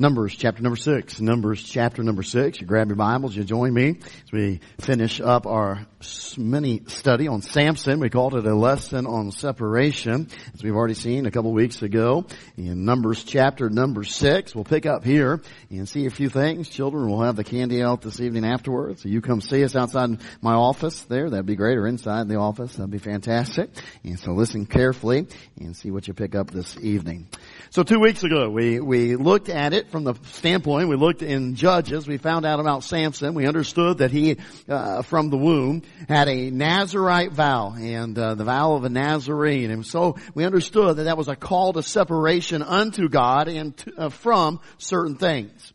Numbers chapter number six. Numbers chapter number six. You grab your Bibles, you join me as we finish up our mini study on Samson. We called it a lesson on separation, as we've already seen a couple weeks ago in Numbers chapter number six. We'll pick up here and see a few things. Children we'll have the candy out this evening afterwards. So you come see us outside my office there. That'd be great. Or inside the office. That'd be fantastic. And so listen carefully and see what you pick up this evening. So two weeks ago, we, we looked at it from the standpoint, we looked in Judges, we found out about Samson, we understood that he, uh, from the womb, had a Nazarite vow, and uh, the vow of a Nazarene, and so we understood that that was a call to separation unto God and to, uh, from certain things.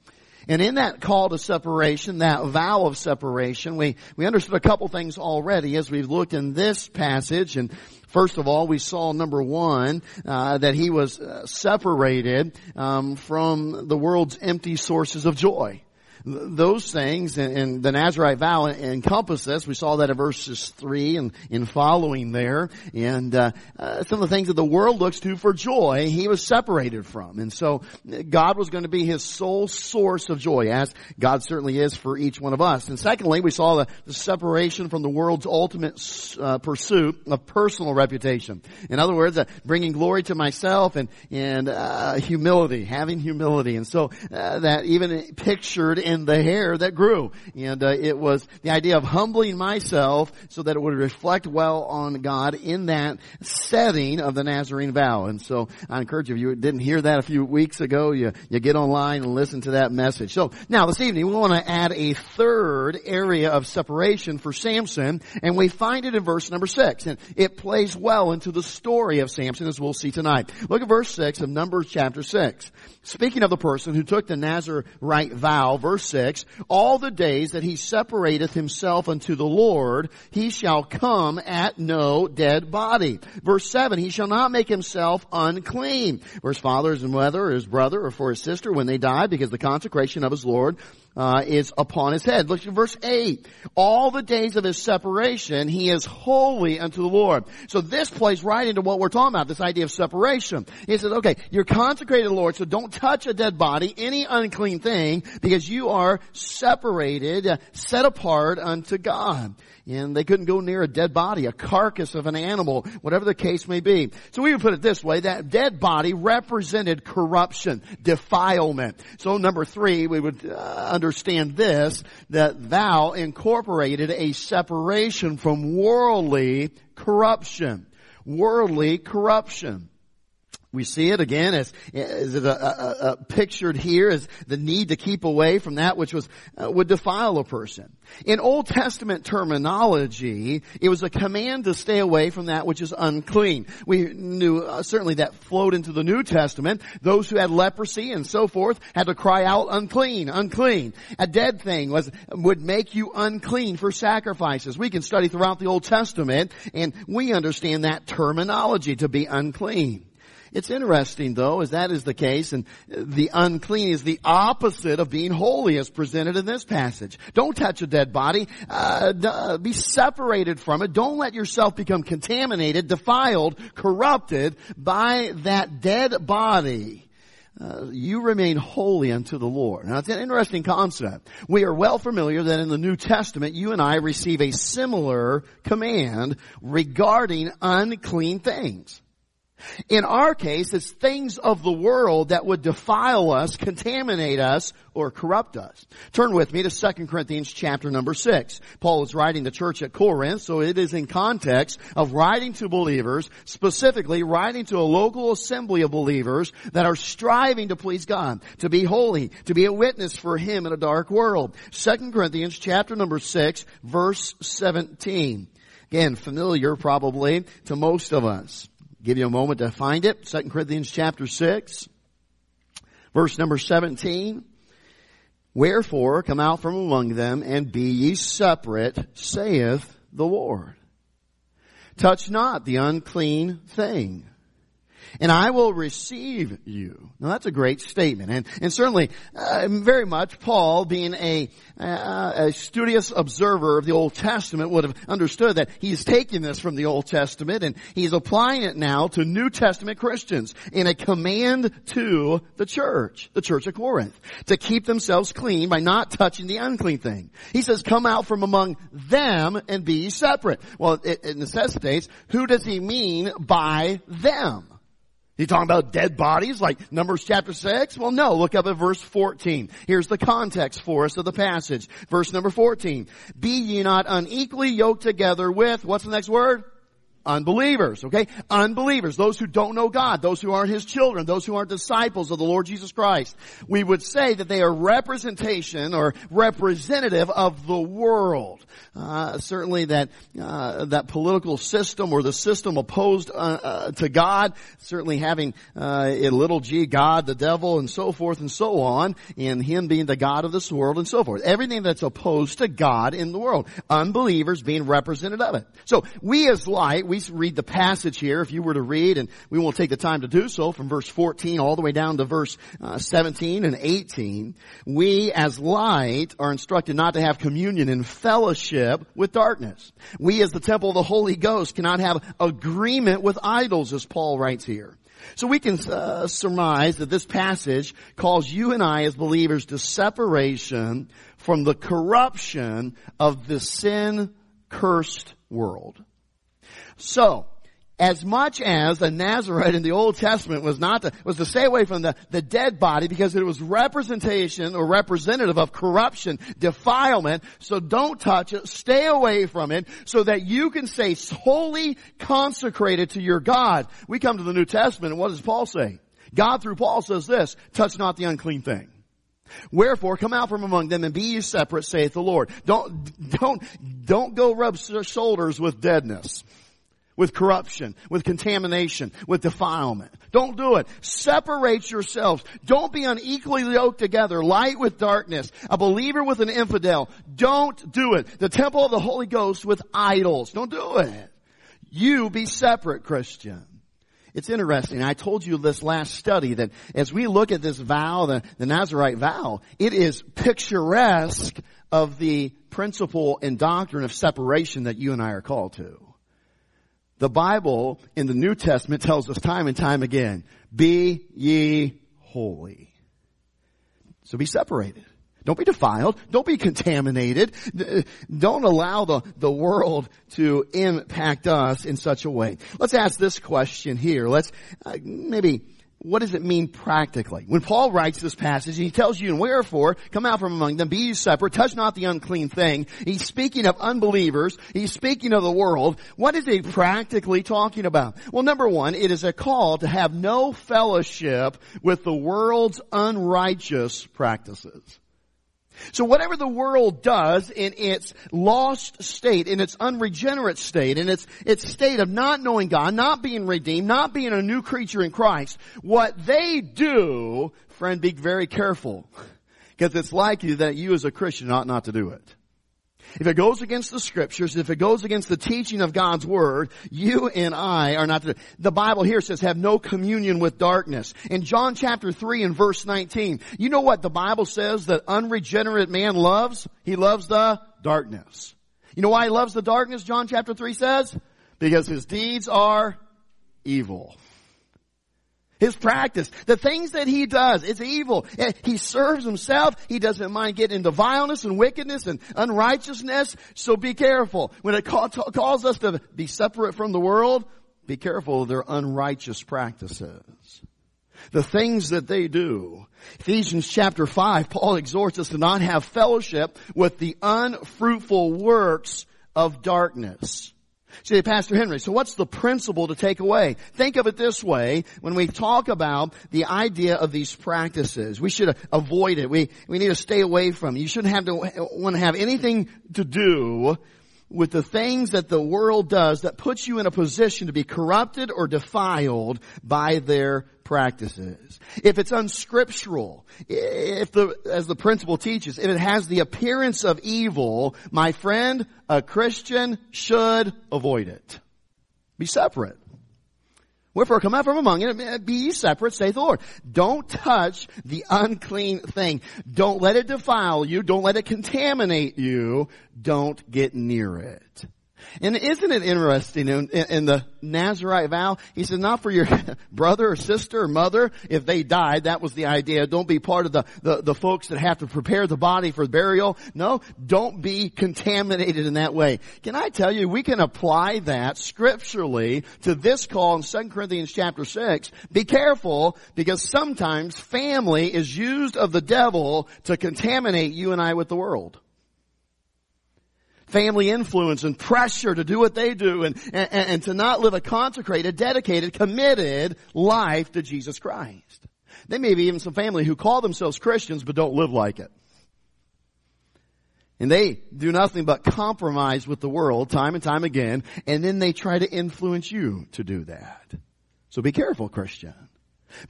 And in that call to separation, that vow of separation, we, we understood a couple things already as we've looked in this passage. And First of all, we saw number one uh, that he was uh, separated um, from the world's empty sources of joy those things and, the Nazarite vow encompass this. We saw that in verses three and in following there, and uh, uh, some of the things that the world looks to for joy, he was separated from, and so God was going to be his sole source of joy, as God certainly is for each one of us. And secondly, we saw the, the separation from the world's ultimate uh, pursuit of personal reputation. In other words, uh, bringing glory to myself and and uh, humility, having humility, and so uh, that even pictured in the hair that grew. And uh, it was the idea of humbling myself so that it would reflect well on God in that setting of the Nazarene vow. And so I encourage you, if you didn't hear that a few weeks ago, you, you get online and listen to that message. So now this evening we want to add a third area of separation for Samson and we find it in verse number six. And it plays well into the story of Samson as we'll see tonight. Look at verse six of Numbers chapter six. Speaking of the person who took the Nazarite vow, verse 6, all the days that he separateth himself unto the Lord, he shall come at no dead body. Verse 7, he shall not make himself unclean for his father, his mother, or his brother, or for his sister when they die, because the consecration of his Lord uh, is upon his head. Look at verse 8. All the days of his separation, he is holy unto the Lord. So this plays right into what we're talking about, this idea of separation. He says, okay, you're consecrated to the Lord, so don't touch a dead body, any unclean thing, because you are separated, set apart unto God and they couldn't go near a dead body, a carcass of an animal, whatever the case may be. So we would put it this way, that dead body represented corruption, defilement. So number three, we would uh, understand this, that thou incorporated a separation from worldly corruption. Worldly corruption. We see it again as, as a, a, a, pictured here as the need to keep away from that which was uh, would defile a person. In Old Testament terminology, it was a command to stay away from that which is unclean. We knew uh, certainly that flowed into the New Testament. Those who had leprosy and so forth had to cry out unclean, unclean. A dead thing was would make you unclean for sacrifices. We can study throughout the Old Testament and we understand that terminology to be unclean. It's interesting though, as that is the case, and the unclean is the opposite of being holy as presented in this passage. Don't touch a dead body. Uh, uh, be separated from it. Don't let yourself become contaminated, defiled, corrupted by that dead body. Uh, you remain holy unto the Lord. Now it's an interesting concept. We are well familiar that in the New Testament you and I receive a similar command regarding unclean things. In our case, it's things of the world that would defile us, contaminate us, or corrupt us. Turn with me to 2 Corinthians chapter number 6. Paul is writing the church at Corinth, so it is in context of writing to believers, specifically writing to a local assembly of believers that are striving to please God, to be holy, to be a witness for Him in a dark world. 2 Corinthians chapter number 6, verse 17. Again, familiar probably to most of us. Give you a moment to find it. 2 Corinthians chapter 6, verse number 17. Wherefore come out from among them and be ye separate, saith the Lord. Touch not the unclean thing. And I will receive you. Now that's a great statement, and and certainly uh, very much Paul, being a uh, a studious observer of the Old Testament, would have understood that he's taking this from the Old Testament and he's applying it now to New Testament Christians in a command to the church, the church of Corinth, to keep themselves clean by not touching the unclean thing. He says, "Come out from among them and be separate." Well, it, it necessitates who does he mean by them? You talking about dead bodies like Numbers chapter 6? Well no, look up at verse 14. Here's the context for us of the passage. Verse number 14. Be ye not unequally yoked together with, what's the next word? Unbelievers, okay? Unbelievers, those who don't know God, those who aren't His children, those who aren't disciples of the Lord Jesus Christ. We would say that they are representation or representative of the world. Uh, certainly that, uh, that political system or the system opposed uh, uh to God, certainly having uh, a little g, God, the devil, and so forth and so on, and Him being the God of this world and so forth. Everything that's opposed to God in the world. Unbelievers being represented of it. So, we as light, we we read the passage here, if you were to read, and we won't take the time to do so, from verse 14 all the way down to verse uh, 17 and 18, we as light are instructed not to have communion and fellowship with darkness. We as the temple of the Holy Ghost cannot have agreement with idols, as Paul writes here. So we can uh, surmise that this passage calls you and I as believers to separation from the corruption of the sin cursed world. So, as much as a Nazarite in the Old Testament was not to, was to stay away from the, the dead body because it was representation or representative of corruption, defilement. So don't touch it. Stay away from it so that you can stay wholly consecrated to your God. We come to the New Testament and what does Paul say? God through Paul says this, touch not the unclean thing. Wherefore, come out from among them and be ye separate, saith the Lord. Don't, don't, don't go rub shoulders with deadness with corruption, with contamination, with defilement. Don't do it. Separate yourselves. Don't be unequally yoked together, light with darkness, a believer with an infidel. Don't do it. The temple of the Holy Ghost with idols. Don't do it. You be separate, Christian. It's interesting. I told you this last study that as we look at this vow, the, the Nazarite vow, it is picturesque of the principle and doctrine of separation that you and I are called to. The Bible in the New Testament tells us time and time again, be ye holy. So be separated. Don't be defiled. Don't be contaminated. Don't allow the, the world to impact us in such a way. Let's ask this question here. Let's uh, maybe what does it mean practically? When Paul writes this passage, he tells you, and wherefore, come out from among them, be ye separate, touch not the unclean thing. He's speaking of unbelievers. He's speaking of the world. What is he practically talking about? Well, number one, it is a call to have no fellowship with the world's unrighteous practices. So whatever the world does in its lost state, in its unregenerate state, in its, its state of not knowing God, not being redeemed, not being a new creature in Christ, what they do, friend, be very careful. Because it's likely that you as a Christian ought not to do it. If it goes against the scriptures, if it goes against the teaching of God's word, you and I are not to, the Bible here says have no communion with darkness. In John chapter 3 and verse 19, you know what the Bible says that unregenerate man loves? He loves the darkness. You know why he loves the darkness, John chapter 3 says? Because his deeds are evil. His practice, the things that he does, it's evil. Eh, he serves himself. He doesn't mind getting into vileness and wickedness and unrighteousness. So be careful. When it calls us to be separate from the world, be careful of their unrighteous practices. The things that they do. Ephesians chapter 5, Paul exhorts us to not have fellowship with the unfruitful works of darkness. Say, Pastor Henry, so what's the principle to take away? Think of it this way, when we talk about the idea of these practices, we should avoid it. We, we need to stay away from it. You shouldn't have to want to have anything to do with the things that the world does that puts you in a position to be corrupted or defiled by their practices. If it's unscriptural, if the, as the principle teaches, if it has the appearance of evil, my friend, a Christian should avoid it. Be separate. Wherefore come out from among you, be ye separate, saith the Lord. Don't touch the unclean thing. Don't let it defile you. Don't let it contaminate you. Don't get near it. And isn't it interesting in, in, the Nazarite vow? He said, not for your brother or sister or mother. If they died, that was the idea. Don't be part of the, the, the folks that have to prepare the body for burial. No, don't be contaminated in that way. Can I tell you, we can apply that scripturally to this call in 2 Corinthians chapter 6. Be careful because sometimes family is used of the devil to contaminate you and I with the world family influence and pressure to do what they do and, and, and to not live a consecrated, dedicated, committed life to Jesus Christ. There may be even some family who call themselves Christians but don't live like it. And they do nothing but compromise with the world time and time again, and then they try to influence you to do that. So be careful, Christian.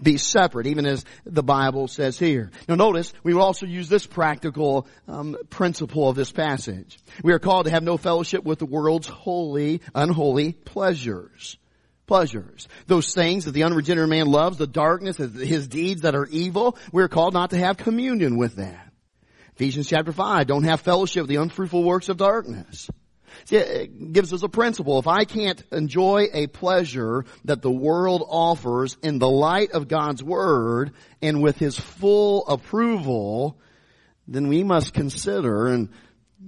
Be separate, even as the Bible says here. Now notice, we will also use this practical um, principle of this passage. We are called to have no fellowship with the world's holy, unholy pleasures. Pleasures. Those things that the unregenerate man loves, the darkness, his deeds that are evil, we are called not to have communion with that. Ephesians chapter 5, don't have fellowship with the unfruitful works of darkness. See, it gives us a principle. If I can't enjoy a pleasure that the world offers in the light of God's Word and with His full approval, then we must consider and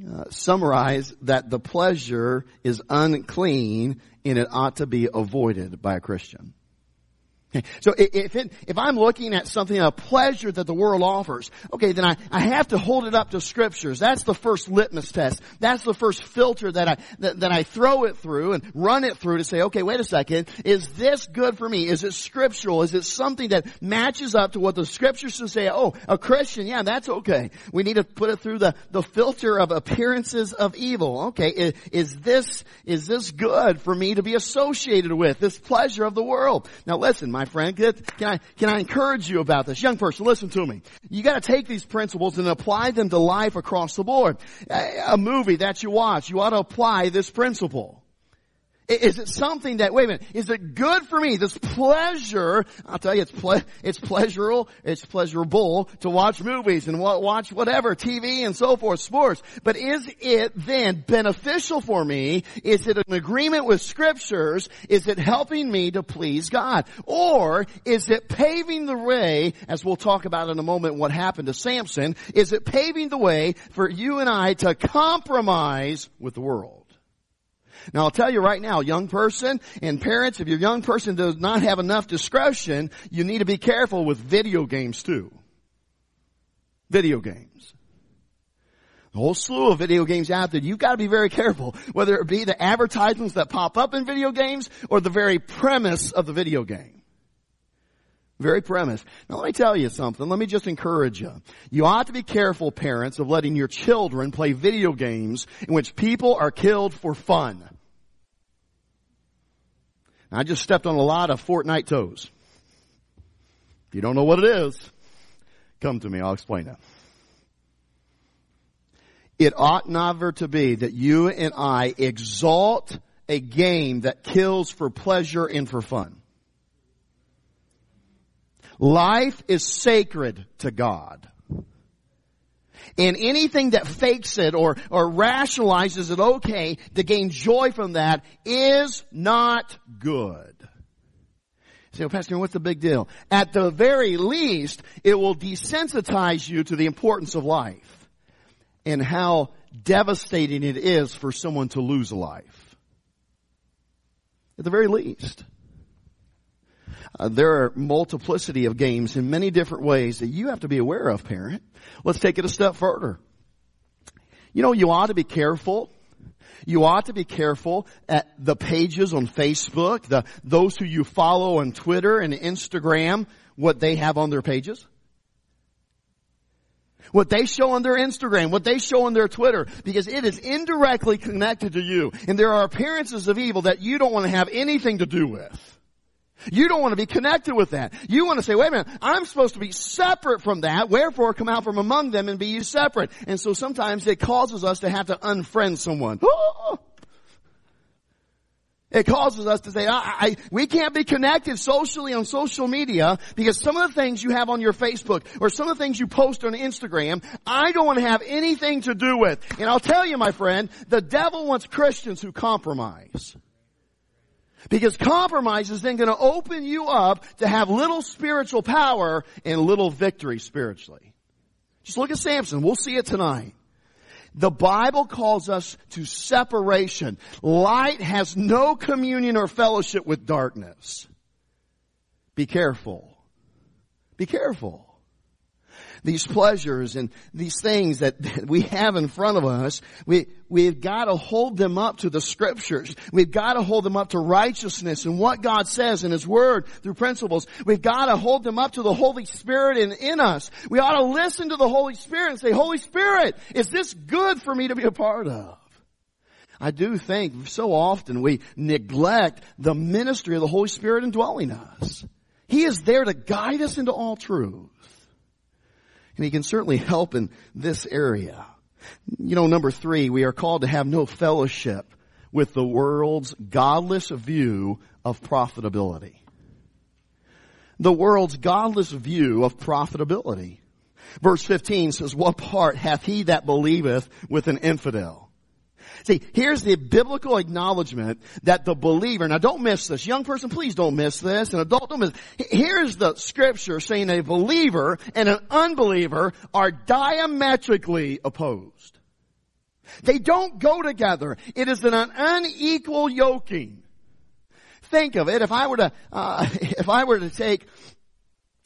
uh, summarize that the pleasure is unclean and it ought to be avoided by a Christian. So if it, if I'm looking at something, a pleasure that the world offers, okay, then I, I have to hold it up to scriptures. That's the first litmus test. That's the first filter that I, that, that I throw it through and run it through to say, okay, wait a second, is this good for me? Is it scriptural? Is it something that matches up to what the scriptures say? Oh, a Christian, yeah, that's okay. We need to put it through the, the filter of appearances of evil. Okay, is, is this, is this good for me to be associated with? This pleasure of the world? Now listen, my friend. Can I, can I encourage you about this? Young person, listen to me. You gotta take these principles and apply them to life across the board. A movie that you watch, you ought to apply this principle. Is it something that, wait a minute, is it good for me? This pleasure, I'll tell you, it's ple- it's pleasurable, it's pleasurable to watch movies and watch whatever, TV and so forth, sports. But is it then beneficial for me? Is it an agreement with scriptures? Is it helping me to please God? Or is it paving the way, as we'll talk about in a moment what happened to Samson, is it paving the way for you and I to compromise with the world? Now I'll tell you right now, young person and parents, if your young person does not have enough discretion, you need to be careful with video games too. Video games. A whole slew of video games out there. You've got to be very careful, whether it be the advertisements that pop up in video games or the very premise of the video game. Very premise. Now let me tell you something. Let me just encourage you. You ought to be careful, parents, of letting your children play video games in which people are killed for fun. I just stepped on a lot of Fortnite toes. If you don't know what it is, come to me. I'll explain it. It ought never to be that you and I exalt a game that kills for pleasure and for fun. Life is sacred to God. And anything that fakes it or, or rationalizes it okay to gain joy from that is not good. say, well, Pastor, what's the big deal? At the very least, it will desensitize you to the importance of life and how devastating it is for someone to lose a life. At the very least. Uh, there are multiplicity of games in many different ways that you have to be aware of, parent. Let's take it a step further. You know, you ought to be careful. You ought to be careful at the pages on Facebook, the, those who you follow on Twitter and Instagram, what they have on their pages. What they show on their Instagram, what they show on their Twitter, because it is indirectly connected to you. And there are appearances of evil that you don't want to have anything to do with. You don't want to be connected with that. You want to say, wait a minute, I'm supposed to be separate from that, wherefore come out from among them and be you separate. And so sometimes it causes us to have to unfriend someone. It causes us to say, I, I, we can't be connected socially on social media because some of the things you have on your Facebook or some of the things you post on Instagram, I don't want to have anything to do with. And I'll tell you, my friend, the devil wants Christians who compromise. Because compromise is then going to open you up to have little spiritual power and little victory spiritually. Just look at Samson. We'll see it tonight. The Bible calls us to separation. Light has no communion or fellowship with darkness. Be careful. Be careful. These pleasures and these things that we have in front of us, we, we've got to hold them up to the scriptures. We've got to hold them up to righteousness and what God says in His Word through principles. We've got to hold them up to the Holy Spirit in, in us. We ought to listen to the Holy Spirit and say, Holy Spirit, is this good for me to be a part of? I do think so often we neglect the ministry of the Holy Spirit indwelling us. He is there to guide us into all truth. And he can certainly help in this area. You know, number three, we are called to have no fellowship with the world's godless view of profitability. The world's godless view of profitability. Verse 15 says, what part hath he that believeth with an infidel? See, here's the biblical acknowledgement that the believer, now don't miss this. Young person, please don't miss this. An adult, don't miss Here's the scripture saying a believer and an unbeliever are diametrically opposed. They don't go together. It is an unequal yoking. Think of it. If I were to, uh, if I were to take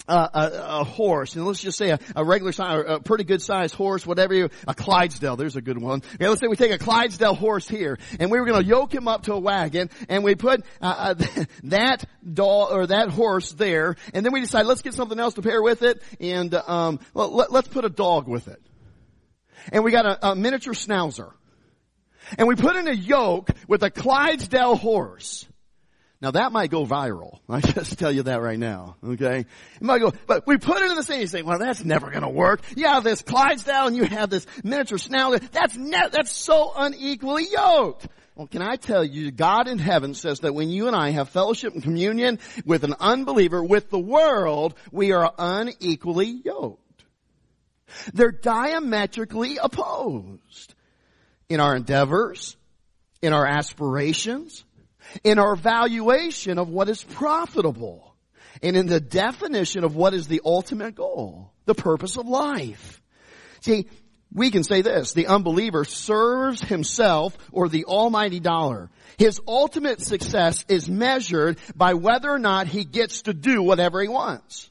a, a, horse, and let's just say a, a regular size, a pretty good sized horse, whatever you, a Clydesdale, there's a good one. Okay, let's say we take a Clydesdale horse here, and we were to yoke him up to a wagon, and we put uh, uh, that dog or that horse there, and then we decide let's get something else to pair with it, and um, let, us put a dog with it, and we got a, a miniature schnauzer, and we put in a yoke with a Clydesdale horse. Now that might go viral. I just tell you that right now. Okay? It might go, but we put it in the same, you say, well that's never gonna work. Have this Clydesdale and you have this miniature schnauzer. That's ne- that's so unequally yoked. Well, can I tell you, God in heaven says that when you and I have fellowship and communion with an unbeliever, with the world, we are unequally yoked. They're diametrically opposed in our endeavors, in our aspirations, in our valuation of what is profitable and in the definition of what is the ultimate goal, the purpose of life. See, we can say this, the unbeliever serves himself or the almighty dollar. His ultimate success is measured by whether or not he gets to do whatever he wants.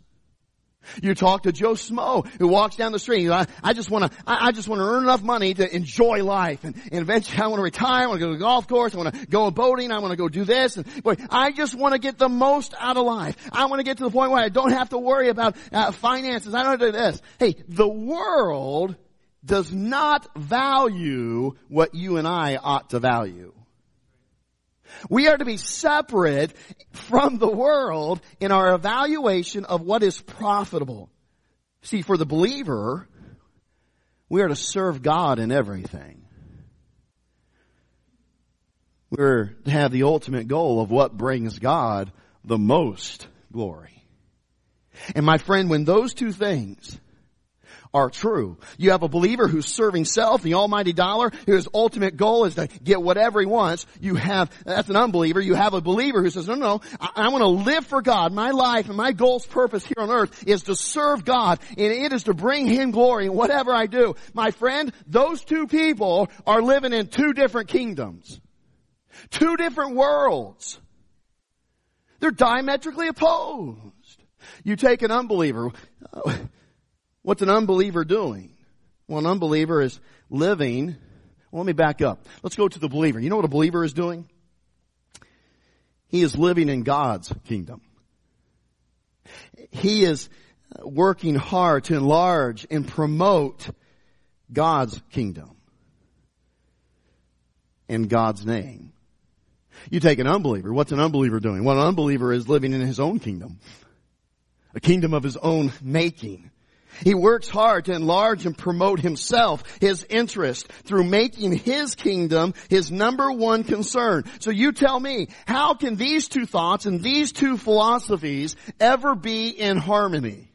You talk to Joe Smo, who walks down the street. I, I just want to, I, I, just want to earn enough money to enjoy life, and, and eventually I want to retire. I want to go to the golf course. I want to go boating. I want to go do this, and boy, I just want to get the most out of life. I want to get to the point where I don't have to worry about uh, finances. I don't do this. Hey, the world does not value what you and I ought to value. We are to be separate from the world in our evaluation of what is profitable. See, for the believer, we are to serve God in everything. We're to have the ultimate goal of what brings God the most glory. And my friend, when those two things are true. You have a believer who's serving self, the almighty dollar, whose ultimate goal is to get whatever he wants. You have, that's an unbeliever. You have a believer who says, no, no, I, I want to live for God. My life and my goal's purpose here on earth is to serve God and it is to bring Him glory in whatever I do. My friend, those two people are living in two different kingdoms. Two different worlds. They're diametrically opposed. You take an unbeliever. What's an unbeliever doing? Well, an unbeliever is living. Well, let me back up. Let's go to the believer. You know what a believer is doing? He is living in God's kingdom. He is working hard to enlarge and promote God's kingdom in God's name. You take an unbeliever. What's an unbeliever doing? Well, an unbeliever is living in his own kingdom. A kingdom of his own making. He works hard to enlarge and promote himself, his interest, through making his kingdom his number one concern. So you tell me, how can these two thoughts and these two philosophies ever be in harmony?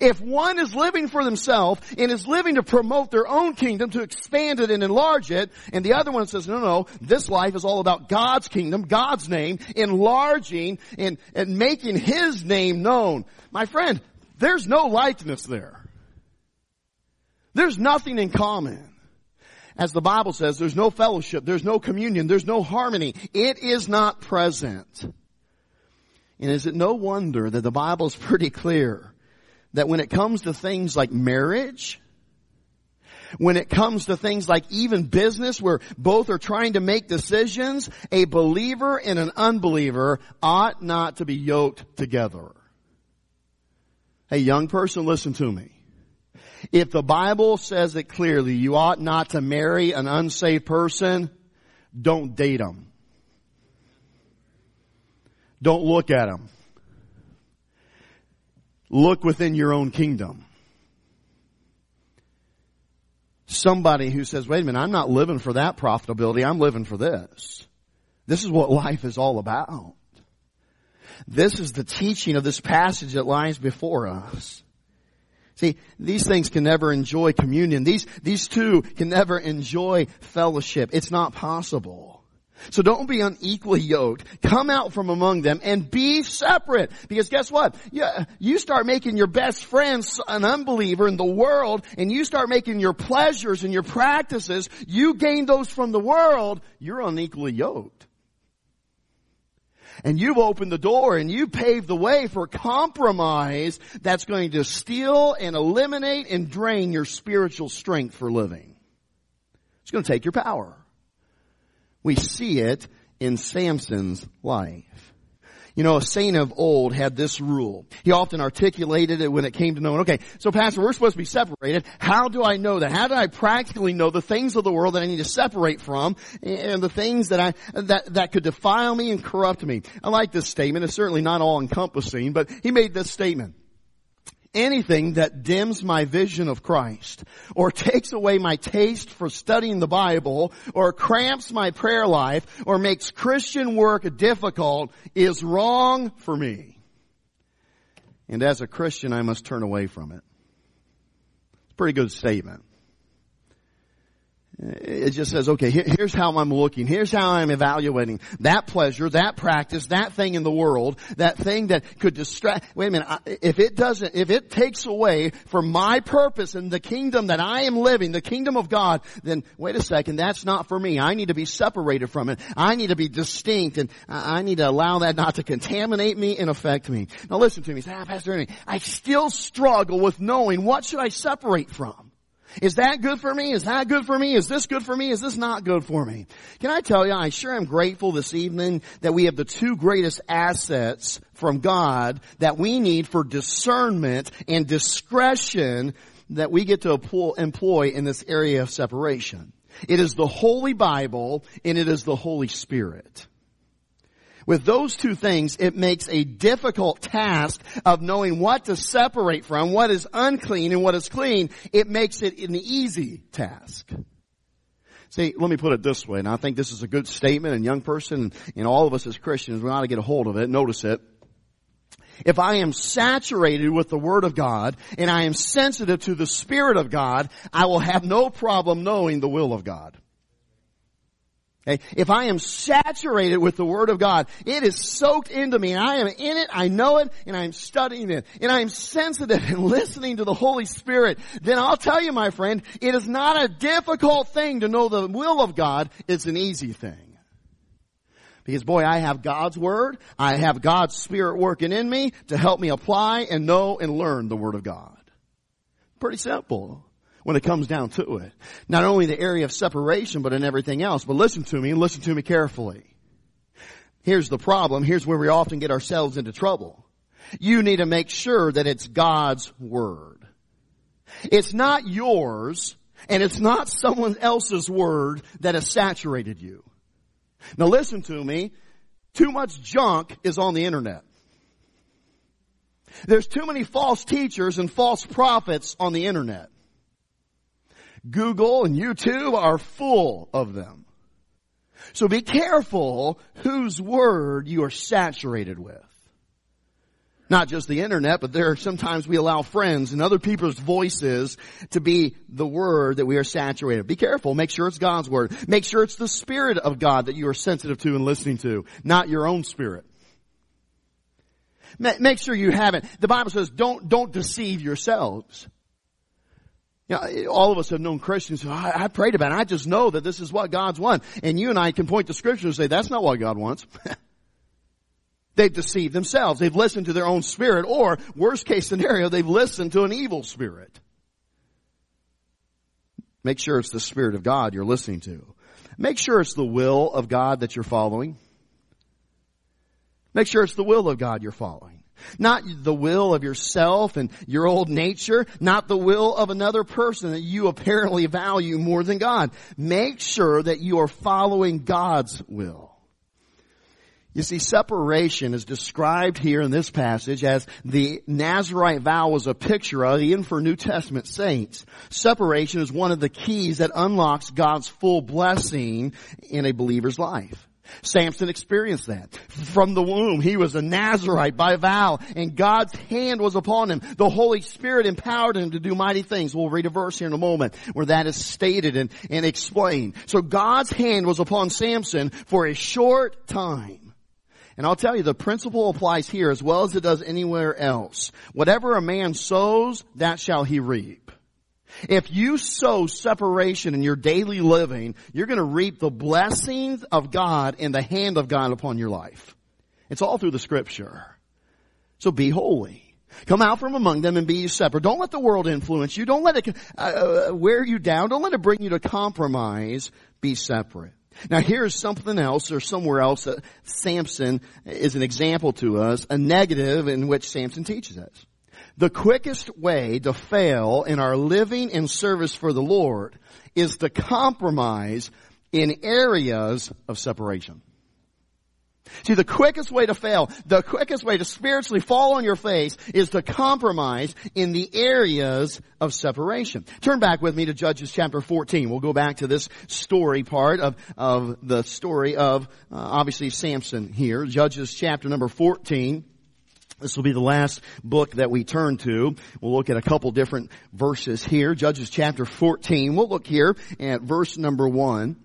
If one is living for themselves and is living to promote their own kingdom, to expand it and enlarge it, and the other one says, no, no, this life is all about God's kingdom, God's name, enlarging and, and making His name known. My friend, there's no likeness there. There's nothing in common. As the Bible says, there's no fellowship, there's no communion, there's no harmony. It is not present. And is it no wonder that the Bible is pretty clear that when it comes to things like marriage, when it comes to things like even business where both are trying to make decisions, a believer and an unbeliever ought not to be yoked together. Hey, young person, listen to me. If the Bible says it clearly, you ought not to marry an unsaved person, don't date them. Don't look at them. Look within your own kingdom. Somebody who says, wait a minute, I'm not living for that profitability, I'm living for this. This is what life is all about. This is the teaching of this passage that lies before us. See, these things can never enjoy communion. These, these two can never enjoy fellowship. It's not possible. So don't be unequally yoked. Come out from among them and be separate. Because guess what? Yeah, you start making your best friends an unbeliever in the world and you start making your pleasures and your practices, you gain those from the world, you're unequally yoked and you've opened the door and you paved the way for compromise that's going to steal and eliminate and drain your spiritual strength for living. It's going to take your power. We see it in Samson's life. You know, a saint of old had this rule. He often articulated it when it came to knowing, okay, so pastor, we're supposed to be separated. How do I know that? How do I practically know the things of the world that I need to separate from and the things that I, that, that could defile me and corrupt me? I like this statement. It's certainly not all encompassing, but he made this statement anything that dims my vision of Christ or takes away my taste for studying the Bible or cramps my prayer life or makes Christian work difficult is wrong for me. And as a Christian, I must turn away from it. It's a pretty good statement. It just says, okay, here's how I'm looking. Here's how I'm evaluating that pleasure, that practice, that thing in the world, that thing that could distract. Wait a minute. If it doesn't, if it takes away from my purpose and the kingdom that I am living, the kingdom of God, then wait a second, that's not for me. I need to be separated from it. I need to be distinct and I need to allow that not to contaminate me and affect me. Now listen to me. Say, ah, Pastor Henry, I still struggle with knowing what should I separate from. Is that good for me? Is that good for me? Is this good for me? Is this not good for me? Can I tell you, I sure am grateful this evening that we have the two greatest assets from God that we need for discernment and discretion that we get to employ in this area of separation. It is the Holy Bible and it is the Holy Spirit. With those two things, it makes a difficult task of knowing what to separate from, what is unclean and what is clean. It makes it an easy task. See, let me put it this way, and I think this is a good statement, and young person, and all of us as Christians, we ought to get a hold of it, notice it. If I am saturated with the Word of God, and I am sensitive to the Spirit of God, I will have no problem knowing the will of God. Okay? If I am saturated with the Word of God, it is soaked into me and I am in it, I know it, and I'm studying it, and I am sensitive and listening to the Holy Spirit, then I'll tell you my friend, it is not a difficult thing to know the will of God, it's an easy thing. Because boy, I have God's Word, I have God's Spirit working in me to help me apply and know and learn the Word of God. Pretty simple when it comes down to it. Not only the area of separation, but in everything else. But listen to me and listen to me carefully. Here's the problem. Here's where we often get ourselves into trouble. You need to make sure that it's God's Word. It's not yours and it's not someone else's Word that has saturated you. Now listen to me. Too much junk is on the internet. There's too many false teachers and false prophets on the internet. Google and YouTube are full of them. So be careful whose word you are saturated with. Not just the internet, but there are sometimes we allow friends and other people's voices to be the word that we are saturated. Be careful. Make sure it's God's word. Make sure it's the spirit of God that you are sensitive to and listening to, not your own spirit. Make sure you haven't. The Bible says don't, don't deceive yourselves. You know, all of us have known Christians who I, I prayed about it. I just know that this is what God's want. And you and I can point to scripture and say, that's not what God wants. they've deceived themselves. They've listened to their own spirit or worst case scenario, they've listened to an evil spirit. Make sure it's the spirit of God you're listening to. Make sure it's the will of God that you're following. Make sure it's the will of God you're following. Not the will of yourself and your old nature, not the will of another person that you apparently value more than God. Make sure that you are following God's will. You see, separation is described here in this passage as the Nazarite vow was a picture of, even for New Testament saints. Separation is one of the keys that unlocks God's full blessing in a believer's life. Samson experienced that. From the womb, he was a Nazarite by vow, and God's hand was upon him. The Holy Spirit empowered him to do mighty things. We'll read a verse here in a moment where that is stated and, and explained. So God's hand was upon Samson for a short time. And I'll tell you, the principle applies here as well as it does anywhere else. Whatever a man sows, that shall he reap. If you sow separation in your daily living, you're going to reap the blessings of God and the hand of God upon your life. It's all through the scripture. So be holy. Come out from among them and be separate. Don't let the world influence you. Don't let it uh, uh, wear you down. Don't let it bring you to compromise. Be separate. Now here's something else or somewhere else that Samson is an example to us, a negative in which Samson teaches us. The quickest way to fail in our living and service for the Lord is to compromise in areas of separation. See, the quickest way to fail, the quickest way to spiritually fall on your face is to compromise in the areas of separation. Turn back with me to Judges chapter 14. We'll go back to this story part of, of the story of, uh, obviously Samson here. Judges chapter number 14. This will be the last book that we turn to. We'll look at a couple different verses here. Judges chapter 14. We'll look here at verse number 1.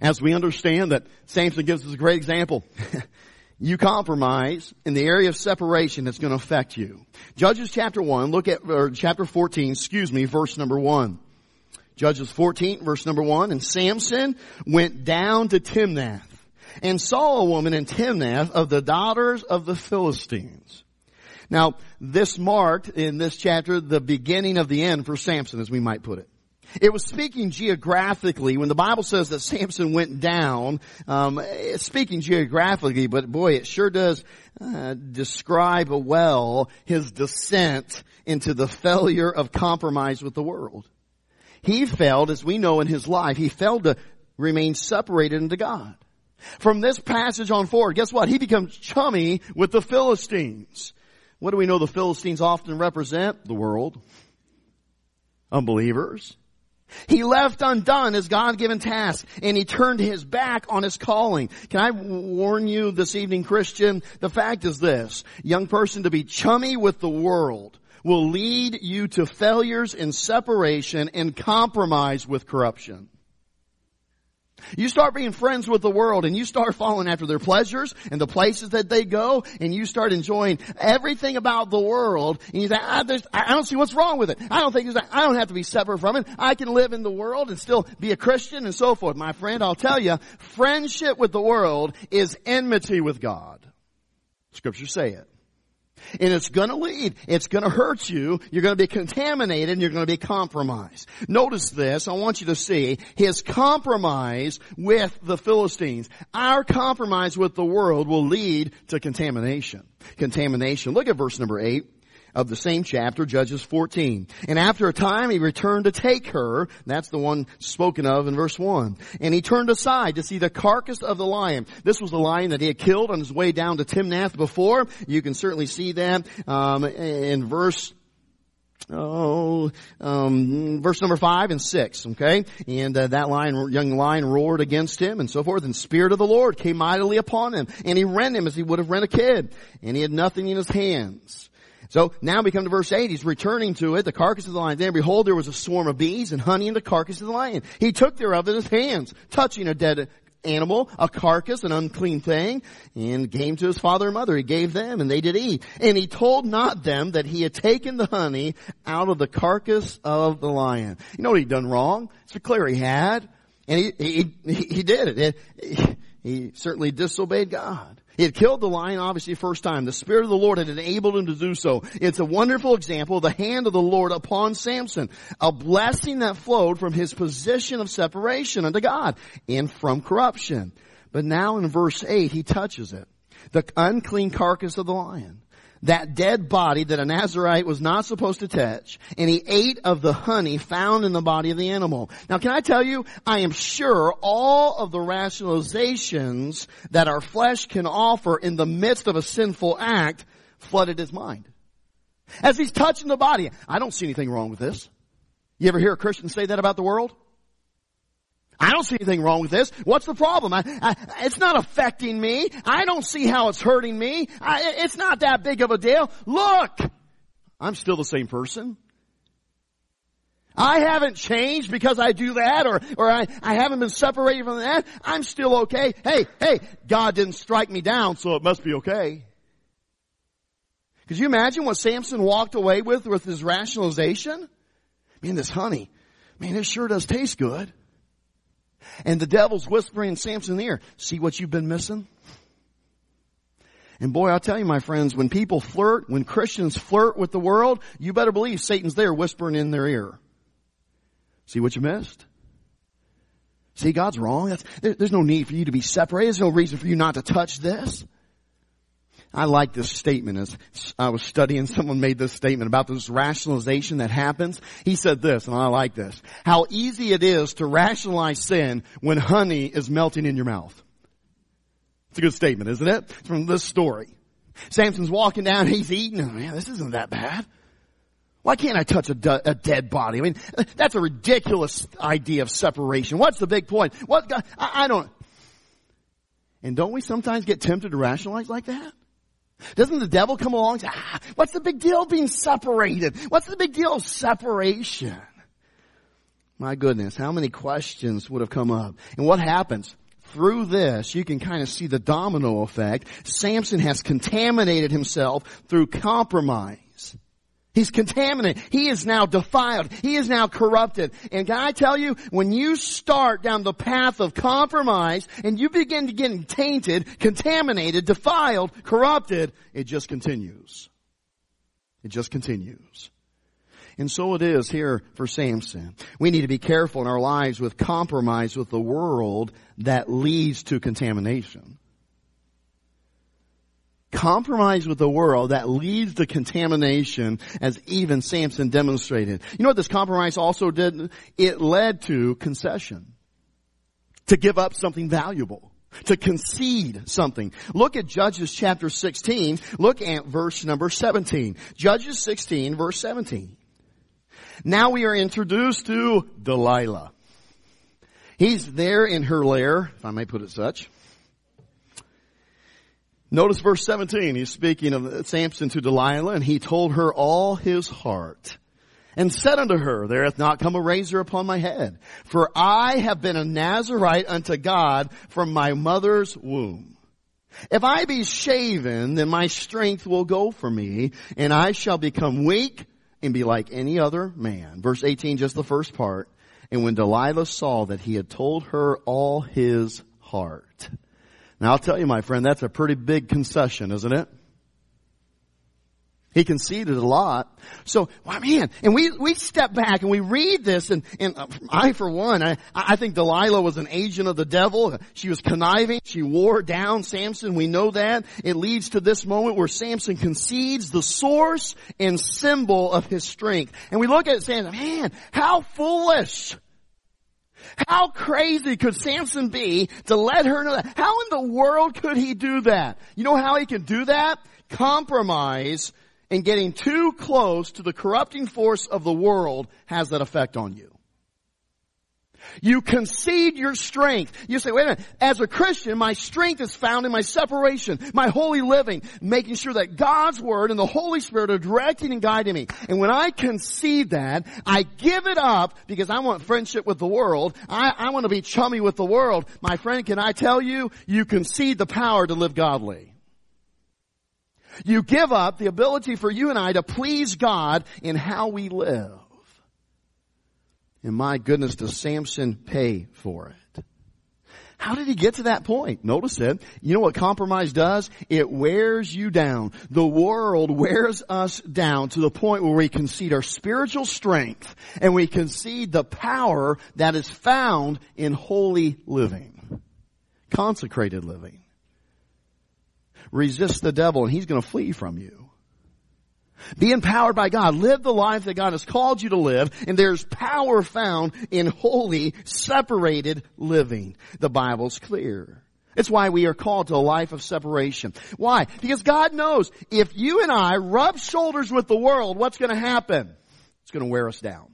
As we understand that Samson gives us a great example. you compromise in the area of separation that's going to affect you. Judges chapter 1, look at, or chapter 14, excuse me, verse number 1. Judges 14, verse number 1, and Samson went down to Timnath and saw a woman in Timnath of the daughters of the Philistines. Now, this marked in this chapter the beginning of the end for Samson, as we might put it. It was speaking geographically when the Bible says that Samson went down. Um, speaking geographically, but boy, it sure does uh, describe well his descent into the failure of compromise with the world. He failed, as we know in his life, he failed to remain separated into God. From this passage on forward, guess what? He becomes chummy with the Philistines. What do we know the Philistines often represent? The world. Unbelievers. He left undone his God-given task and he turned his back on his calling. Can I warn you this evening, Christian? The fact is this, young person to be chummy with the world will lead you to failures in separation and compromise with corruption. You start being friends with the world and you start following after their pleasures and the places that they go and you start enjoying everything about the world and you say, ah, I, I don't see what's wrong with it. I don't think I don't have to be separate from it. I can live in the world and still be a Christian and so forth. My friend, I'll tell you, friendship with the world is enmity with God. Scriptures say it. And it's gonna lead. It's gonna hurt you. You're gonna be contaminated and you're gonna be compromised. Notice this. I want you to see his compromise with the Philistines. Our compromise with the world will lead to contamination. Contamination. Look at verse number eight. Of the same chapter, Judges 14. And after a time he returned to take her, that's the one spoken of in verse 1. And he turned aside to see the carcass of the lion. This was the lion that he had killed on his way down to Timnath before. You can certainly see that um, in verse oh, um, verse number five and six, okay? And uh, that lion, young lion roared against him and so forth, and Spirit of the Lord came mightily upon him, and he rent him as he would have rent a kid, and he had nothing in his hands. So now we come to verse 8. He's returning to it, the carcass of the lion. There, behold, there was a swarm of bees and honey in the carcass of the lion. He took thereof in his hands, touching a dead animal, a carcass, an unclean thing, and gave to his father and mother. He gave them, and they did eat. And he told not them that he had taken the honey out of the carcass of the lion. You know what he'd done wrong? It's clear he had. And he, he, he did it. He, he certainly disobeyed God. He had killed the lion obviously first time. The Spirit of the Lord had enabled him to do so. It's a wonderful example of the hand of the Lord upon Samson. A blessing that flowed from his position of separation unto God and from corruption. But now in verse 8, he touches it. The unclean carcass of the lion that dead body that a Nazarite was not supposed to touch, and he ate of the honey found in the body of the animal. Now can I tell you, I am sure all of the rationalizations that our flesh can offer in the midst of a sinful act flooded his mind. As he's touching the body, I don't see anything wrong with this. You ever hear a Christian say that about the world? I don't see anything wrong with this. What's the problem? I, I, it's not affecting me. I don't see how it's hurting me. I, it's not that big of a deal. Look! I'm still the same person. I haven't changed because I do that or, or I, I haven't been separated from that. I'm still okay. Hey, hey, God didn't strike me down, so it must be okay. Could you imagine what Samson walked away with with his rationalization? Man, this honey, man, it sure does taste good. And the devil's whispering in Samson's ear, see what you've been missing? And boy, I'll tell you, my friends, when people flirt, when Christians flirt with the world, you better believe Satan's there whispering in their ear. See what you missed? See, God's wrong. There, there's no need for you to be separated. There's no reason for you not to touch this. I like this statement as I was studying, someone made this statement about this rationalization that happens. He said this, and I like this. How easy it is to rationalize sin when honey is melting in your mouth. It's a good statement, isn't it? It's from this story. Samson's walking down, he's eating, oh, man, this isn't that bad. Why can't I touch a, de- a, dead body? I mean, that's a ridiculous idea of separation. What's the big point? What, I, I don't, and don't we sometimes get tempted to rationalize like that? Doesn't the devil come along and say, ah, what's the big deal being separated? What's the big deal separation? My goodness, how many questions would have come up? And what happens? Through this, you can kind of see the domino effect. Samson has contaminated himself through compromise. He's contaminated. He is now defiled. He is now corrupted. And can I tell you, when you start down the path of compromise and you begin to get tainted, contaminated, defiled, corrupted, it just continues. It just continues. And so it is here for Samson. We need to be careful in our lives with compromise with the world that leads to contamination compromise with the world that leads to contamination as even Samson demonstrated. You know what this compromise also did? It led to concession. To give up something valuable. To concede something. Look at Judges chapter 16. Look at verse number 17. Judges 16 verse 17. Now we are introduced to Delilah. He's there in her lair, if I may put it such. Notice verse 17. He's speaking of Samson to Delilah and he told her all his heart and said unto her, there hath not come a razor upon my head, for I have been a Nazarite unto God from my mother's womb. If I be shaven, then my strength will go from me, and I shall become weak and be like any other man. Verse 18, just the first part. And when Delilah saw that he had told her all his heart, now I'll tell you, my friend, that's a pretty big concession, isn't it? He conceded a lot. So, well, man, and we, we step back and we read this and, and uh, I, for one, I, I think Delilah was an agent of the devil. She was conniving. She wore down Samson. We know that. It leads to this moment where Samson concedes the source and symbol of his strength. And we look at it saying, man, how foolish. How crazy could Samson be to let her know that? How in the world could he do that? You know how he can do that? Compromise and getting too close to the corrupting force of the world has that effect on you. You concede your strength. You say, wait a minute, as a Christian, my strength is found in my separation, my holy living, making sure that God's Word and the Holy Spirit are directing and guiding me. And when I concede that, I give it up because I want friendship with the world. I, I want to be chummy with the world. My friend, can I tell you, you concede the power to live godly. You give up the ability for you and I to please God in how we live. And my goodness, does Samson pay for it? How did he get to that point? Notice it. You know what compromise does? It wears you down. The world wears us down to the point where we concede our spiritual strength and we concede the power that is found in holy living. Consecrated living. Resist the devil and he's going to flee from you. Be empowered by God. Live the life that God has called you to live, and there's power found in holy, separated living. The Bible's clear. It's why we are called to a life of separation. Why? Because God knows if you and I rub shoulders with the world, what's going to happen? It's going to wear us down.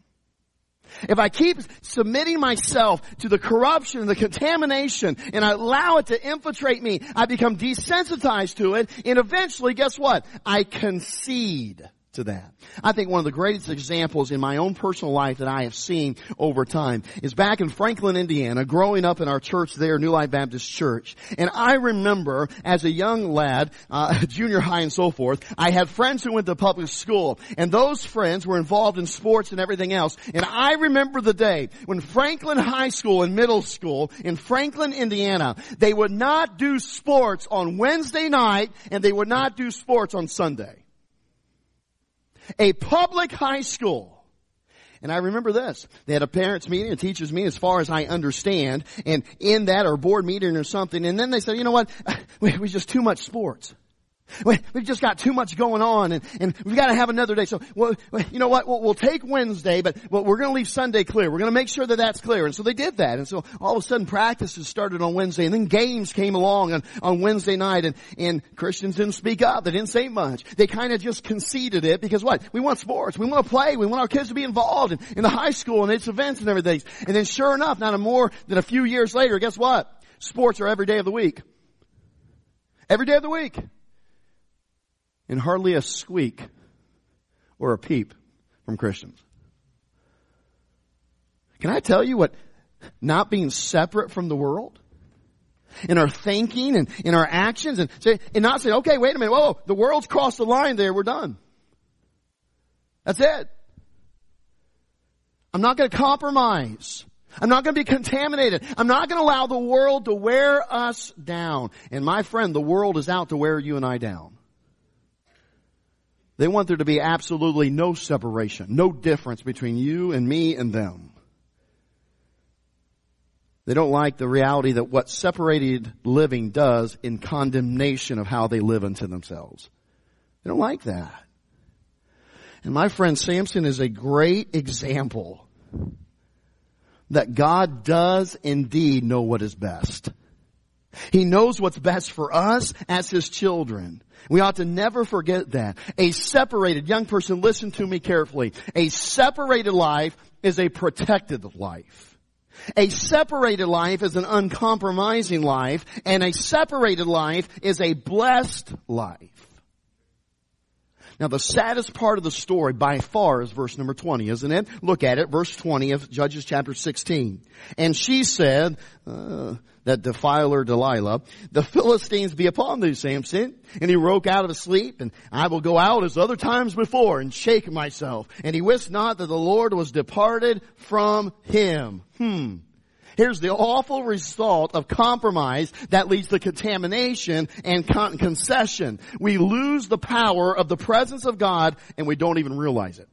If I keep submitting myself to the corruption and the contamination and I allow it to infiltrate me, I become desensitized to it and eventually guess what? I concede to that. I think one of the greatest examples in my own personal life that I have seen over time is back in Franklin, Indiana, growing up in our church there, New Life Baptist Church. And I remember as a young lad, uh, junior high and so forth, I had friends who went to public school and those friends were involved in sports and everything else. And I remember the day when Franklin High School and middle school in Franklin, Indiana, they would not do sports on Wednesday night and they would not do sports on Sunday a public high school. And I remember this. They had a parents meeting, a teachers meeting, as far as I understand, and in that or board meeting or something, and then they said, you know what, we, we just too much sports. We, have just got too much going on and, and we've got to have another day. So, well, you know what? We'll, we'll take Wednesday, but well, we're going to leave Sunday clear. We're going to make sure that that's clear. And so they did that. And so all of a sudden practices started on Wednesday and then games came along on, on Wednesday night and, and Christians didn't speak up. They didn't say much. They kind of just conceded it because what? We want sports. We want to play. We want our kids to be involved in, in the high school and its events and everything. And then sure enough, not a more than a few years later, guess what? Sports are every day of the week. Every day of the week and hardly a squeak or a peep from Christians. Can I tell you what not being separate from the world in our thinking and in our actions and say, and not say, okay, wait a minute, whoa, the world's crossed the line there, we're done. That's it. I'm not going to compromise. I'm not going to be contaminated. I'm not going to allow the world to wear us down. And my friend, the world is out to wear you and I down. They want there to be absolutely no separation, no difference between you and me and them. They don't like the reality that what separated living does in condemnation of how they live unto themselves. They don't like that. And my friend Samson is a great example that God does indeed know what is best. He knows what's best for us as His children. We ought to never forget that. A separated, young person, listen to me carefully. A separated life is a protected life. A separated life is an uncompromising life, and a separated life is a blessed life. Now the saddest part of the story by far is verse number 20, isn't it? Look at it, verse 20 of Judges chapter 16. And she said, uh, that defiler Delilah, the Philistines be upon thee, Samson. And he woke out of sleep, and I will go out as other times before and shake myself. And he wist not that the Lord was departed from him. Hmm. Here's the awful result of compromise that leads to contamination and con- concession. We lose the power of the presence of God and we don't even realize it.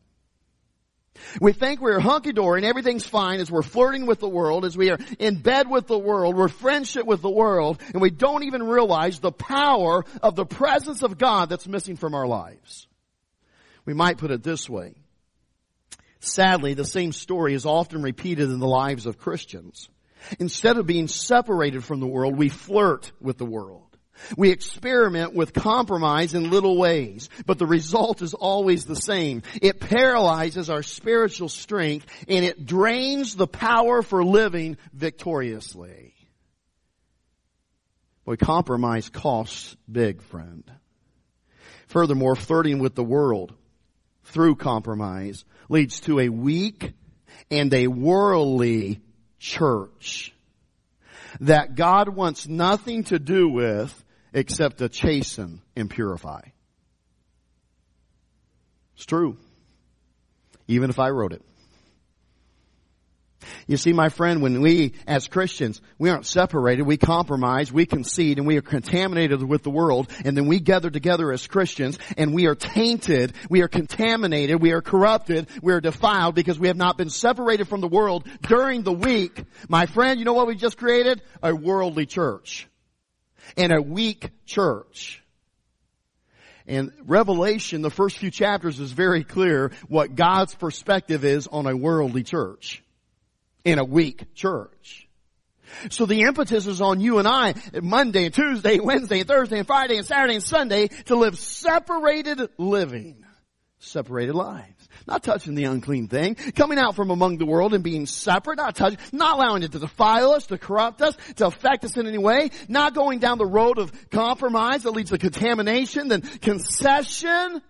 We think we're hunky-dory and everything's fine as we're flirting with the world, as we are in bed with the world, we're friendship with the world, and we don't even realize the power of the presence of God that's missing from our lives. We might put it this way. Sadly, the same story is often repeated in the lives of Christians. Instead of being separated from the world, we flirt with the world. We experiment with compromise in little ways, but the result is always the same. It paralyzes our spiritual strength and it drains the power for living victoriously. Boy, compromise costs big, friend. Furthermore, flirting with the world through compromise leads to a weak and a worldly church that God wants nothing to do with except to chasten and purify. It's true. Even if I wrote it. You see, my friend, when we, as Christians, we aren't separated, we compromise, we concede, and we are contaminated with the world, and then we gather together as Christians, and we are tainted, we are contaminated, we are corrupted, we are defiled because we have not been separated from the world during the week. My friend, you know what we just created? A worldly church and a weak church. And Revelation, the first few chapters is very clear what God's perspective is on a worldly church. In a weak church. So the impetus is on you and I, Monday and Tuesday, Wednesday and Thursday and Friday and Saturday and Sunday to live separated living. Separated lives. Not touching the unclean thing. Coming out from among the world and being separate, not touching, not allowing it to defile us, to corrupt us, to affect us in any way. Not going down the road of compromise that leads to contamination, then concession,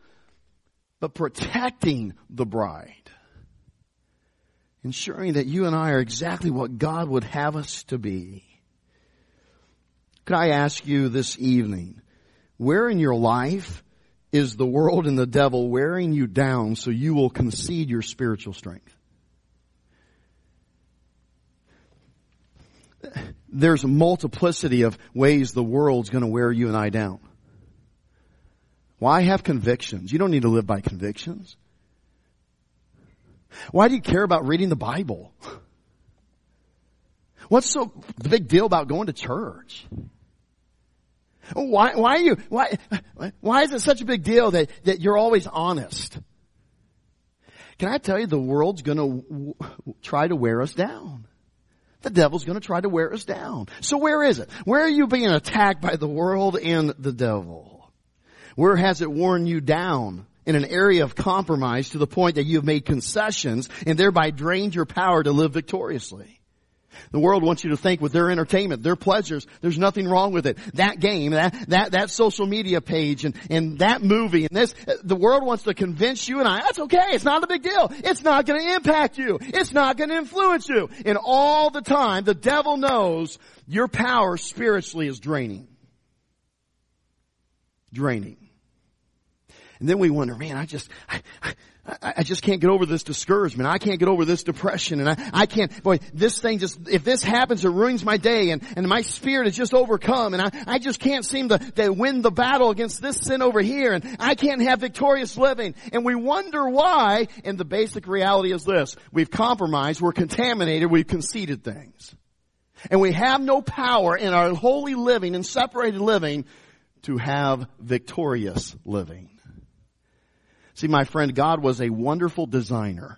but protecting the bride. Ensuring that you and I are exactly what God would have us to be. Could I ask you this evening, where in your life is the world and the devil wearing you down so you will concede your spiritual strength. There's a multiplicity of ways the world's going to wear you and I down. Why have convictions? You don't need to live by convictions. Why do you care about reading the Bible? What's so the big deal about going to church? Why, why are you, why, why is it such a big deal that, that you're always honest? Can I tell you the world's gonna w- try to wear us down? The devil's gonna try to wear us down. So where is it? Where are you being attacked by the world and the devil? Where has it worn you down in an area of compromise to the point that you have made concessions and thereby drained your power to live victoriously? The world wants you to think with their entertainment, their pleasures, there's nothing wrong with it. That game, that, that, that social media page and, and that movie and this, the world wants to convince you and I, that's okay, it's not a big deal. It's not gonna impact you. It's not gonna influence you. And all the time, the devil knows your power spiritually is draining. Draining. And then we wonder, man, I just, I, I, I just can't get over this discouragement. I can't get over this depression. And I, I can't, boy, this thing just, if this happens, it ruins my day and, and my spirit is just overcome and I, I just can't seem to, to win the battle against this sin over here and I can't have victorious living. And we wonder why, and the basic reality is this. We've compromised, we're contaminated, we've conceded things. And we have no power in our holy living and separated living to have victorious living. See, my friend, God was a wonderful designer.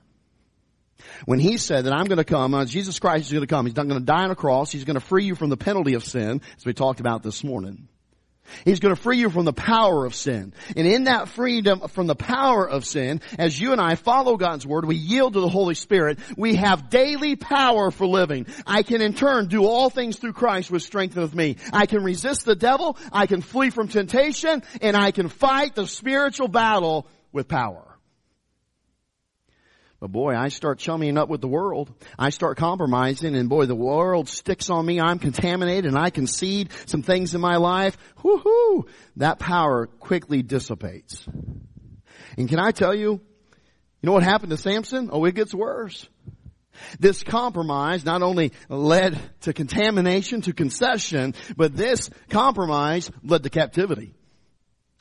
When he said that I'm going to come, uh, Jesus Christ is going to come, he's not going to die on a cross, he's going to free you from the penalty of sin, as we talked about this morning. He's going to free you from the power of sin. And in that freedom from the power of sin, as you and I follow God's word, we yield to the Holy Spirit, we have daily power for living. I can in turn do all things through Christ which strengtheneth me. I can resist the devil, I can flee from temptation, and I can fight the spiritual battle with power. But boy, I start chumming up with the world. I start compromising and boy, the world sticks on me. I'm contaminated and I concede some things in my life. Whoo-hoo! That power quickly dissipates. And can I tell you, you know what happened to Samson? Oh, it gets worse. This compromise not only led to contamination, to concession, but this compromise led to captivity.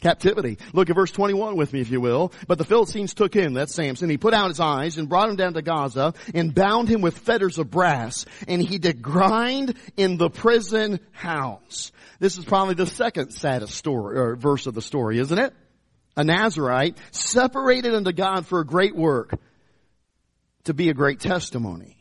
Captivity. Look at verse 21 with me if you will. But the Philistines took him, that's Samson, he put out his eyes and brought him down to Gaza and bound him with fetters of brass and he did grind in the prison house. This is probably the second saddest story, or verse of the story, isn't it? A Nazarite separated unto God for a great work to be a great testimony.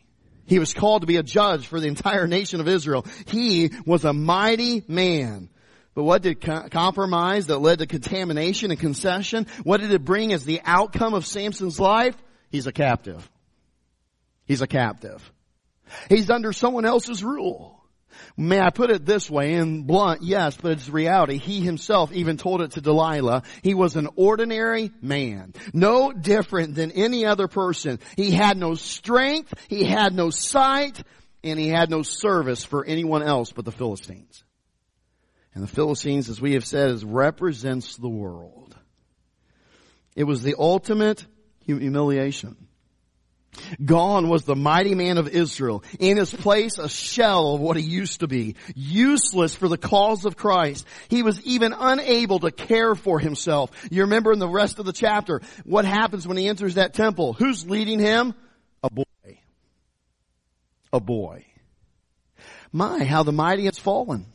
He was called to be a judge for the entire nation of Israel. He was a mighty man. But what did co- compromise that led to contamination and concession? What did it bring as the outcome of Samson's life? He's a captive. He's a captive. He's under someone else's rule. May I put it this way, in blunt, yes, but it's reality. He himself even told it to Delilah. He was an ordinary man. No different than any other person. He had no strength, he had no sight, and he had no service for anyone else but the Philistines. And the Philistines, as we have said, is represents the world. It was the ultimate humiliation. Gone was the mighty man of Israel. In his place, a shell of what he used to be. Useless for the cause of Christ. He was even unable to care for himself. You remember in the rest of the chapter, what happens when he enters that temple? Who's leading him? A boy. A boy. My, how the mighty has fallen.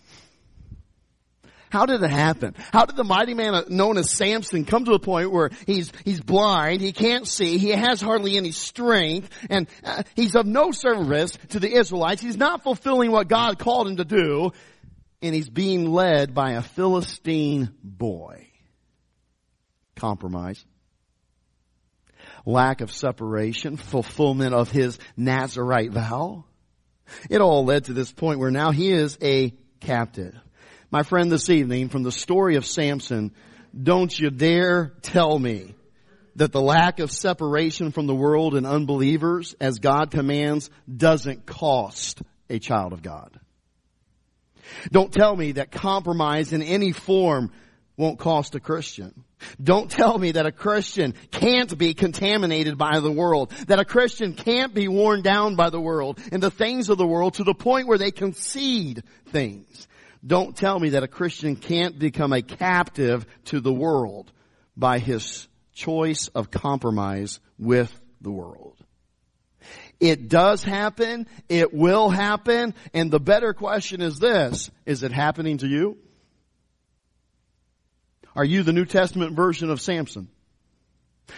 How did it happen? How did the mighty man known as Samson come to a point where he's, he's blind, he can't see, he has hardly any strength, and uh, he's of no service to the Israelites. He's not fulfilling what God called him to do, and he's being led by a Philistine boy. Compromise. Lack of separation, fulfillment of his Nazarite vow. It all led to this point where now he is a captive. My friend, this evening, from the story of Samson, don't you dare tell me that the lack of separation from the world and unbelievers, as God commands, doesn't cost a child of God. Don't tell me that compromise in any form won't cost a Christian. Don't tell me that a Christian can't be contaminated by the world, that a Christian can't be worn down by the world and the things of the world to the point where they concede things. Don't tell me that a Christian can't become a captive to the world by his choice of compromise with the world. It does happen. It will happen. And the better question is this. Is it happening to you? Are you the New Testament version of Samson?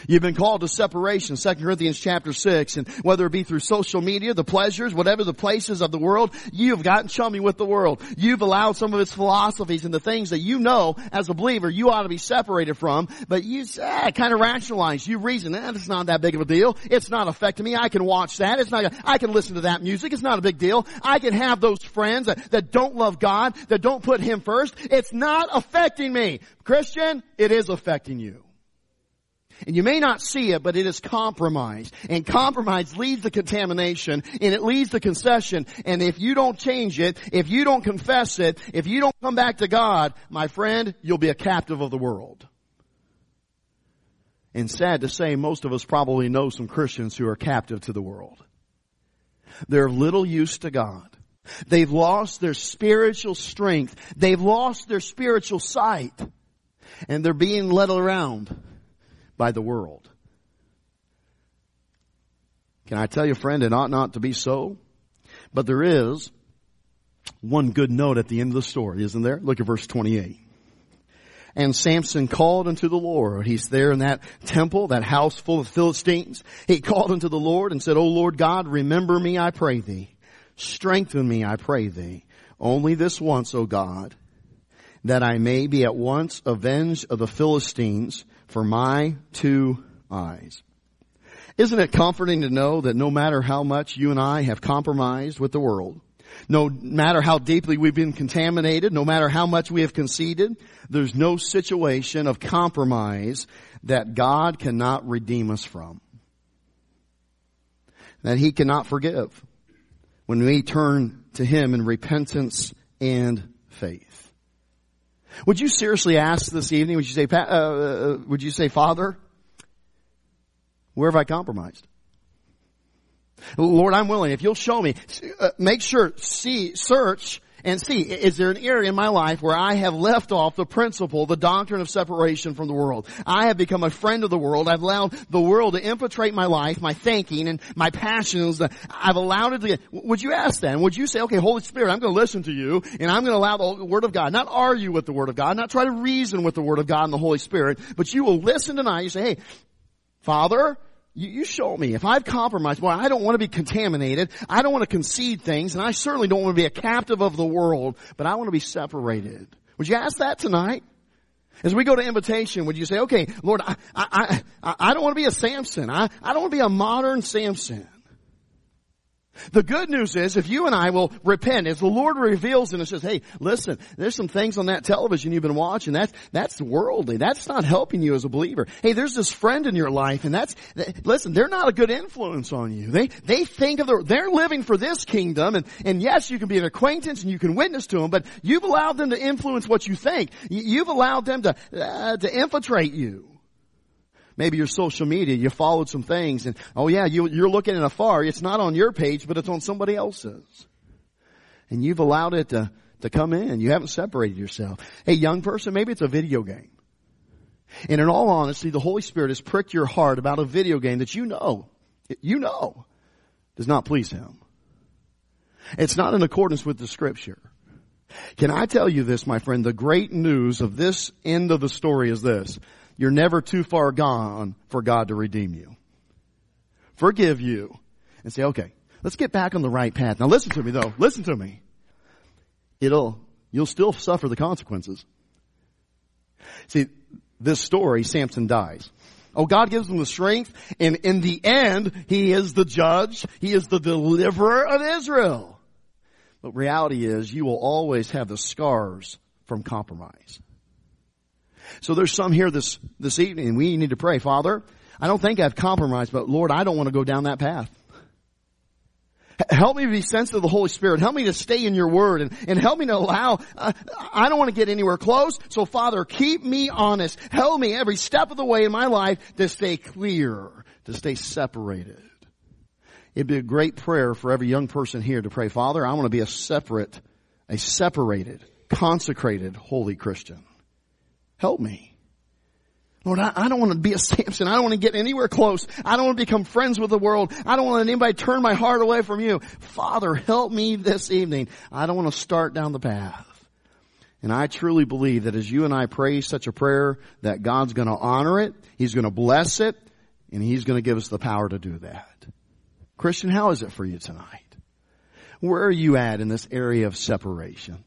You've been called to separation, 2 Corinthians chapter 6, and whether it be through social media, the pleasures, whatever the places of the world, you've gotten chummy with the world. You've allowed some of its philosophies and the things that you know as a believer you ought to be separated from, but you eh, kind of rationalize, you reason, eh, it's not that big of a deal. It's not affecting me. I can watch that. It's not, I can listen to that music. It's not a big deal. I can have those friends that, that don't love God, that don't put Him first. It's not affecting me. Christian, it is affecting you. And you may not see it, but it is compromise. And compromise leads to contamination, and it leads to concession. And if you don't change it, if you don't confess it, if you don't come back to God, my friend, you'll be a captive of the world. And sad to say, most of us probably know some Christians who are captive to the world. They're of little use to God. They've lost their spiritual strength. They've lost their spiritual sight. And they're being led around by the world. Can I tell you, friend, it ought not to be so. But there is one good note at the end of the story, isn't there? Look at verse 28. And Samson called unto the Lord. He's there in that temple, that house full of Philistines. He called unto the Lord and said, O Lord God, remember me, I pray thee. Strengthen me, I pray thee. Only this once, O God, that I may be at once avenged of the Philistines for my two eyes. Isn't it comforting to know that no matter how much you and I have compromised with the world, no matter how deeply we've been contaminated, no matter how much we have conceded, there's no situation of compromise that God cannot redeem us from. That He cannot forgive when we turn to Him in repentance and faith. Would you seriously ask this evening, would you say, uh, uh, would you say, Father, where have I compromised? Lord, I'm willing. If you'll show me, uh, make sure, see, search, and see, is there an area in my life where I have left off the principle, the doctrine of separation from the world? I have become a friend of the world. I've allowed the world to infiltrate my life, my thinking, and my passions. I've allowed it to get, would you ask then? Would you say, okay, Holy Spirit, I'm going to listen to you, and I'm going to allow the Word of God, not argue with the Word of God, not try to reason with the Word of God and the Holy Spirit, but you will listen tonight. You say, hey, Father, you, you show me. If I've compromised, well, I don't want to be contaminated. I don't want to concede things, and I certainly don't want to be a captive of the world, but I want to be separated. Would you ask that tonight? As we go to invitation, would you say, okay, Lord, I, I, I, I don't want to be a Samson. I, I don't want to be a modern Samson. The good news is if you and I will repent, as the Lord reveals and says, hey, listen, there's some things on that television you've been watching. That's, that's worldly. That's not helping you as a believer. Hey, there's this friend in your life and that's, listen, they're not a good influence on you. They, they think of the, they're living for this kingdom and, and yes, you can be an acquaintance and you can witness to them, but you've allowed them to influence what you think. You've allowed them to, uh, to infiltrate you. Maybe your social media, you followed some things and, oh yeah, you, you're looking at afar. It's not on your page, but it's on somebody else's. And you've allowed it to, to come in. You haven't separated yourself. Hey, young person, maybe it's a video game. And in all honesty, the Holy Spirit has pricked your heart about a video game that you know, you know, does not please Him. It's not in accordance with the scripture. Can I tell you this, my friend? The great news of this end of the story is this. You're never too far gone for God to redeem you. Forgive you and say, okay, let's get back on the right path. Now listen to me though. Listen to me. It'll, you'll still suffer the consequences. See, this story, Samson dies. Oh, God gives him the strength, and in the end, he is the judge. He is the deliverer of Israel. But reality is, you will always have the scars from compromise. So there's some here this, this evening. We need to pray. Father, I don't think I've compromised, but Lord, I don't want to go down that path. Help me to be sensitive to the Holy Spirit. Help me to stay in your word and, and help me to allow, uh, I don't want to get anywhere close. So Father, keep me honest. Help me every step of the way in my life to stay clear, to stay separated. It'd be a great prayer for every young person here to pray, Father, I want to be a separate, a separated, consecrated, holy Christian. Help me. Lord, I, I, don't want to be a Samson. I don't want to get anywhere close. I don't want to become friends with the world. I don't want to let anybody turn my heart away from you. Father, help me this evening. I don't want to start down the path. And I truly believe that as you and I pray such a prayer, that God's going to honor it, He's going to bless it, and He's going to give us the power to do that. Christian, how is it for you tonight? Where are you at in this area of separation?